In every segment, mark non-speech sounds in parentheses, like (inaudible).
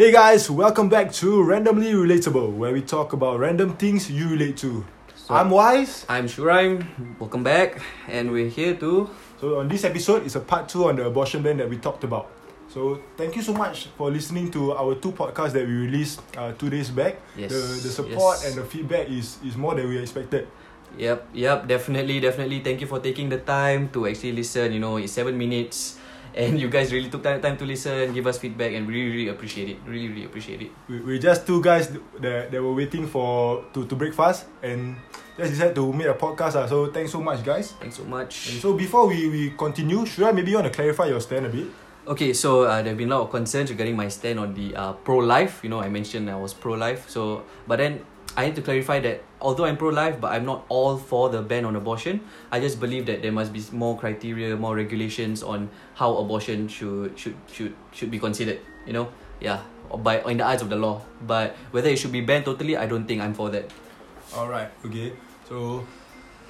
Hey guys, welcome back to Randomly Relatable, where we talk about random things you relate to. So- I'm Wise. I'm Shuraim. Welcome back, and we're here to. So on this episode is a part two on the abortion ban that we talked about. So thank you so much for listening to our two podcasts that we released uh, two days back. Yes, The the support yes. and the feedback is is more than we expected. Yep, yep, definitely, definitely. Thank you for taking the time to actually listen. You know, it's seven minutes, and you guys really took time, time to listen, give us feedback, and really, really appreciate it. Really, really appreciate it. We we just two guys that, that were waiting for to, to break fast and just decided to make a podcast. Uh. So thanks so much guys. Thanks so much. And so before we, we continue, should I maybe want to clarify your stand a bit? Okay, so uh, there have been a lot of concerns regarding my stand on the uh, pro-life. You know, I mentioned I was pro-life. So, but then I need to clarify that although I'm pro-life, but I'm not all for the ban on abortion. I just believe that there must be more criteria, more regulations on how abortion should should should should be considered. You know, yeah, by in the eyes of the law. But whether it should be banned totally, I don't think I'm for that. Alright, okay. So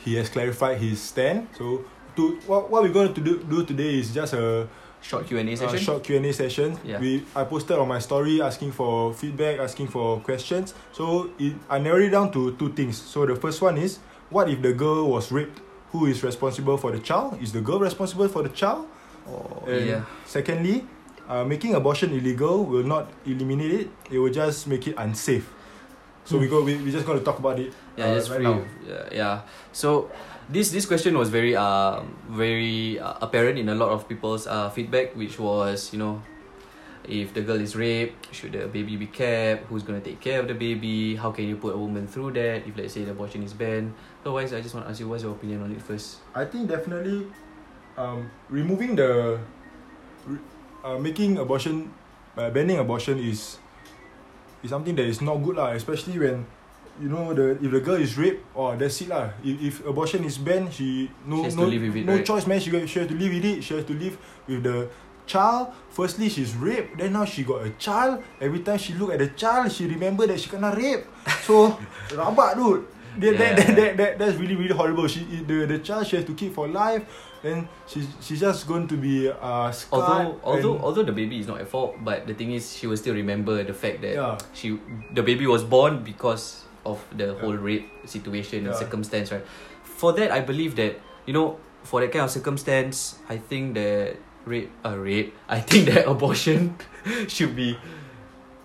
he has clarified his stand. So to what, what we're going to do, do today is just a, Short Q and A a session. short Q&A session. Yeah. We I posted on my story asking for feedback, asking for questions. So it, I narrowed it down to two things. So the first one is what if the girl was raped? Who is responsible for the child? Is the girl responsible for the child? Oh, And yeah. secondly, uh, making abortion illegal will not eliminate it. It will just make it unsafe. So we go. We we just going to talk about it. Yeah, uh, just right now. Yeah, yeah. So this this question was very um very uh, apparent in a lot of people's uh feedback, which was you know, if the girl is raped, should the baby be kept? Who's gonna take care of the baby? How can you put a woman through that if let's say the abortion is banned? Otherwise, I just want to ask you, what's your opinion on it first? I think definitely, um, removing the, uh, making abortion, uh, banning abortion is, is something that is not good lah. Especially when, you know the if the girl is raped, oh that's it lah. If, if abortion is banned, she no She no it, no right? choice man. She got, she has to live with it. She has to live with the child. Firstly, she's raped. Then now she got a child. Every time she look at the child, she remember that she kena rape. So (laughs) rabak dude. That, that, that, Yeah. that, that, that's really really horrible. She the the child she has to keep for life. Then she's she's just going to be uh scarred. Although although although the baby is not at fault, but the thing is, she will still remember the fact that Yeah. she the baby was born because of the whole Yeah. rape situation and circumstance, right? For that, I believe that you know, for that kind of circumstance, I think that rape, uh, rape. I think (laughs) that abortion (laughs) should be.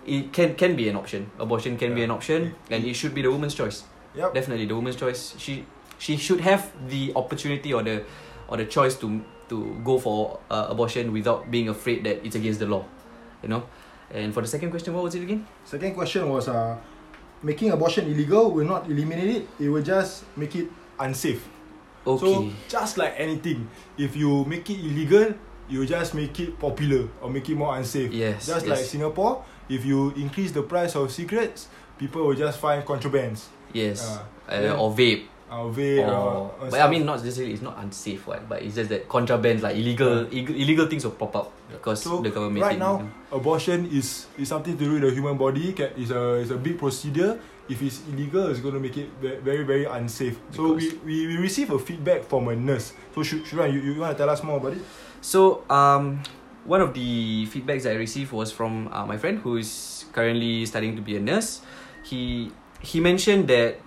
It can can be an option. Abortion can be an option, and it should be the woman's choice. Yep. Definitely, the woman's choice. She she should have the opportunity or the or the choice to to go for uh, abortion without being afraid that it's against the law. You know. And for the second question, what was it again? Second question was uh, making abortion illegal will not eliminate it. It will just make it unsafe. So Okay. just like anything, if you make it illegal, you just make it popular or make it more unsafe. Yes, Just yes. like Singapore, if you increase the price of cigarettes, people will just find contrabands. yes. uh, Uh, or vape. Uh, or, or but I mean, not necessarily. It's not unsafe, one, But it's just that contraband, like illegal, illegal, illegal things will pop up because So the government. right now, abortion is is something to do with the human body. It's a it's a big procedure. If it's illegal, it's going to make it very very unsafe. So we, Because- we, we receive a feedback from a nurse. So should Shuran, you, you want to tell us more about it? So um, one of the feedbacks I received was from uh, my friend who is currently studying to be a nurse. He he mentioned that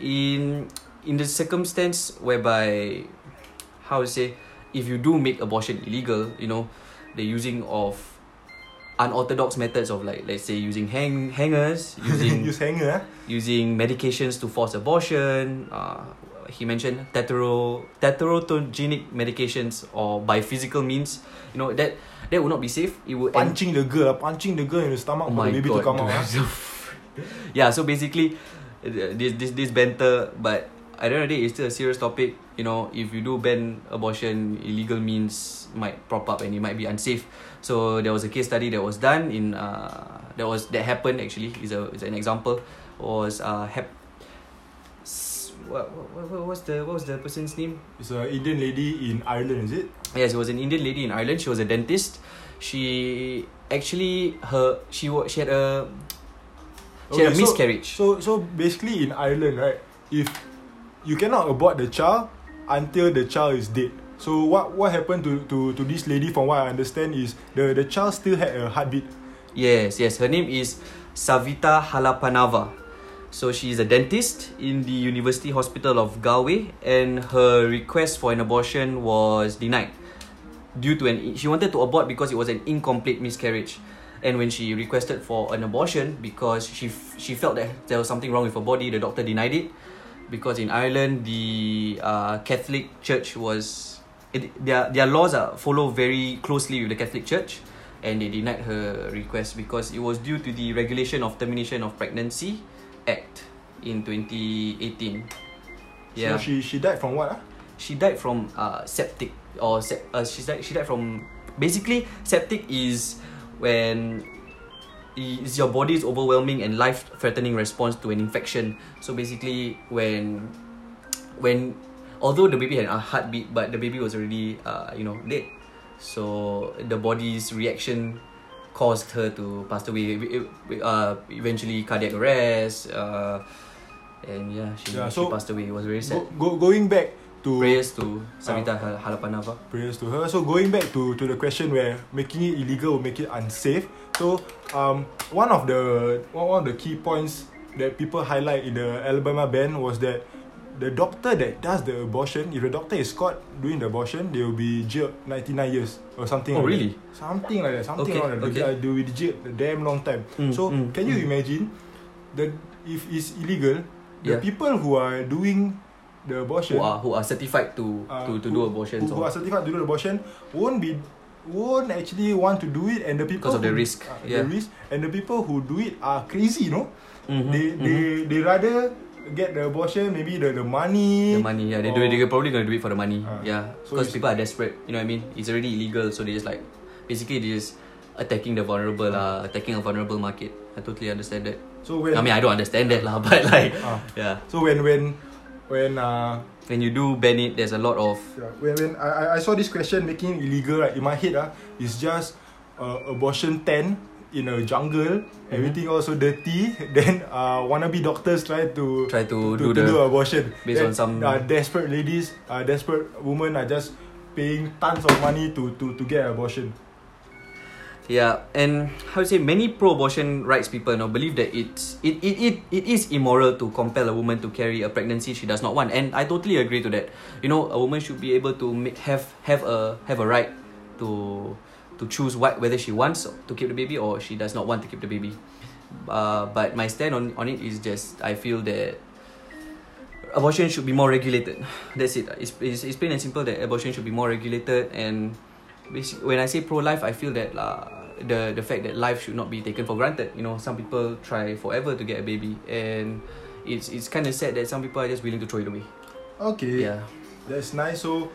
in in the circumstance whereby how to say if you do make abortion illegal, you know, the using of unorthodox methods of like let's say using hang hangers, (laughs) using Use hanger. eh? using medications to force abortion. Uh, he mentioned tetero teterotogenic medications or by physical means. You know that that would not be safe. It would end- Punching the girl, punching the girl in the stomach Oh for the baby god. to come out. (laughs) ah. yeah, so basically, uh, this this this banter, but at the end of the day, it's still a serious topic. You know, if you do ban abortion, illegal means might prop up and it might be unsafe. So there was a case study that was done in uh that was that happened actually is a is an example was uh hap- what, what, what was the what was the person's name? It's an Indian lady in Ireland, is it? Yes, it was an Indian lady in Ireland. She was a dentist. She actually her she was she had a she had a Okay, so- miscarriage. So so basically in Ireland, right? If you cannot abort the child until the child is dead. So what what happened to to to this lady? From what I understand, is the the child still had a heartbeat. Yes, yes. Her name is Savita Halapanava. So she's a dentist in the University Hospital of Galway, and her request for an abortion was denied due to an she wanted to abort because it was an incomplete miscarriage. And when she requested for an abortion because she she felt that there was something wrong with her body, the doctor denied it because in Ireland the uh, Catholic Church was it, their their laws are follow very closely with the Catholic Church, and they denied her request because it was due to the regulation of termination of pregnancy act in 2018. Yeah, So she she died from what? Ah? she died from uh septic or sep- uh, she died she died from basically septic is when is your body's overwhelming and life threatening response to an infection. So basically when when although the baby had a heartbeat but the baby was already uh you know dead. So the body's reaction caused her to pass away. Uh eventually cardiac arrest uh and yeah she, Yeah, she passed away. It was very sad. Go, go, going back to prayers to Savita Hal- Halapanava. prayers to her. So going back to to the question where making it illegal will make it unsafe. So um one of the one of the key points that people highlight in the Alabama ban was that the doctor that does the abortion, if the doctor is caught doing the abortion, they will be jailed 99 years or something Oh, like really? that. Something like that. Something Okay, like that. okay. They, will be jailed a damn long time. Mm, so mm, can you mm. imagine the if it's illegal, the Yeah. people who are doing the abortion. Who are who are certified to uh, to, to who- do abortions who, who or are certified to do abortion won't be won't actually want to do it and the people Because of the who- risk, uh, yeah. the risk and the people who do it are crazy you know? Mhm, they they they rather get the abortion maybe the the money the money yeah they do or- it they're probably gonna do it for the money Ah. yeah. So because it's- people are desperate you know what I mean? It's already illegal so they just like basically they just attacking the vulnerable uh, attacking a vulnerable market. I totally understand that. So when I mean I don't understand that lah (laughs) but like Ah. yeah. So when when when uh when you do ban it there's a lot of yeah, when when I I- I saw this question making it illegal right in my head ah it's just uh, abortion tent in a jungle Mm-hmm. everything also dirty (laughs) then uh wannabe doctors try to try to, to, do to the do abortion based Then, on some- uh, desperate ladies uh, desperate women are just paying tons of money to to to get abortion Yeah, and how to say many pro-abortion rights people now believe that it's it, it, it, it is immoral to compel a woman to carry a pregnancy she does not want, and I totally agree to that. You know, a woman should be able to make, have have a have a right to to choose what whether she wants to keep the baby or she does not want to keep the baby. Uh, but my stand on on it is just I feel that abortion should be more regulated. That's it. It's, it's, it's plain and simple that abortion should be more regulated and when I say pro-life, I feel that uh, the the fact that life should not be taken for granted. You know, some people try forever to get a baby, and it's it's kind of sad that some people are just willing to throw it away. okay Yeah. that's nice so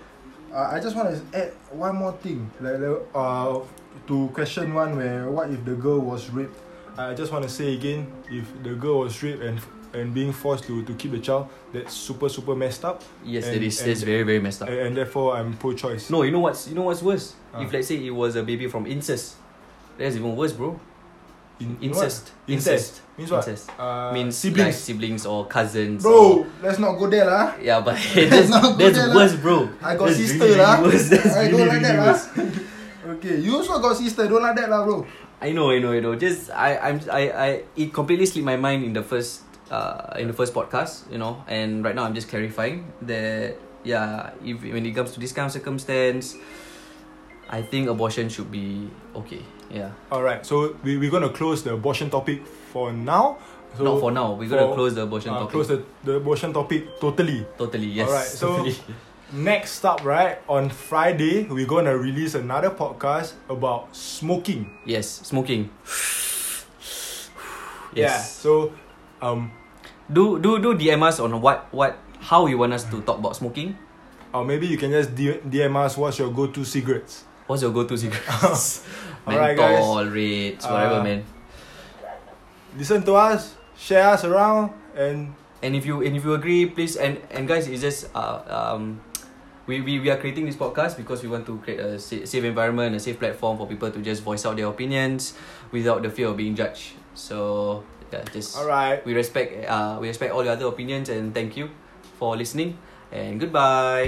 uh, I just want to add one more thing like uh to question one where what if the girl was raped I just want to say again if the girl was raped and and being forced to to keep the child that's super super messed up Yes, And- that is that's very very messed up. and, and therefore I'm pro-choice No, you know what's you know what's worse? Ah. If let's say it was a baby from incest, that's even worse, bro. In, Incest, what? incest means what Incest. uh, means siblings like siblings or cousins. or- bro let's not go there lah Yeah, but (laughs) (laughs) that's, not that's there worse, bro. I got That's sister really, lah. really worse. That's I really, don't like really that lah. (laughs) okay you also got sister don't like that lah bro I know, I know, I know. Just I, I'm, I, I, it completely slipped my mind in the first, uh, in the first podcast, you know. And right now, I'm just clarifying that, yeah, if when it comes to this kind of circumstance, I think abortion should be okay. Yeah. Alright, so we, we're gonna close the abortion topic for now. So, Not for now. We're gonna close the abortion uh, topic. Close the, the abortion topic totally. Totally. Yes. Alright, so- totally. Next up, right, on Friday, we're gonna release another podcast about smoking. yes. Smoking. (sighs) Yeah. yes. So, um, Do do do DM us on what what how you want us to talk about smoking. or maybe you can just DM us what's your go-to cigarettes. What's your go-to cigarettes? (laughs) Alright, guys. Menthol, Reds, whatever, Uh, man. Listen to us, share us around, and And if you and if you agree, please and and guys, it's just uh um, we, we we are creating this podcast because we want to create a sa- safe environment, a safe platform for people to just voice out their opinions without the fear of being judged. So yeah, just alright. we respect uh we respect all the other opinions and thank you for listening and goodbye.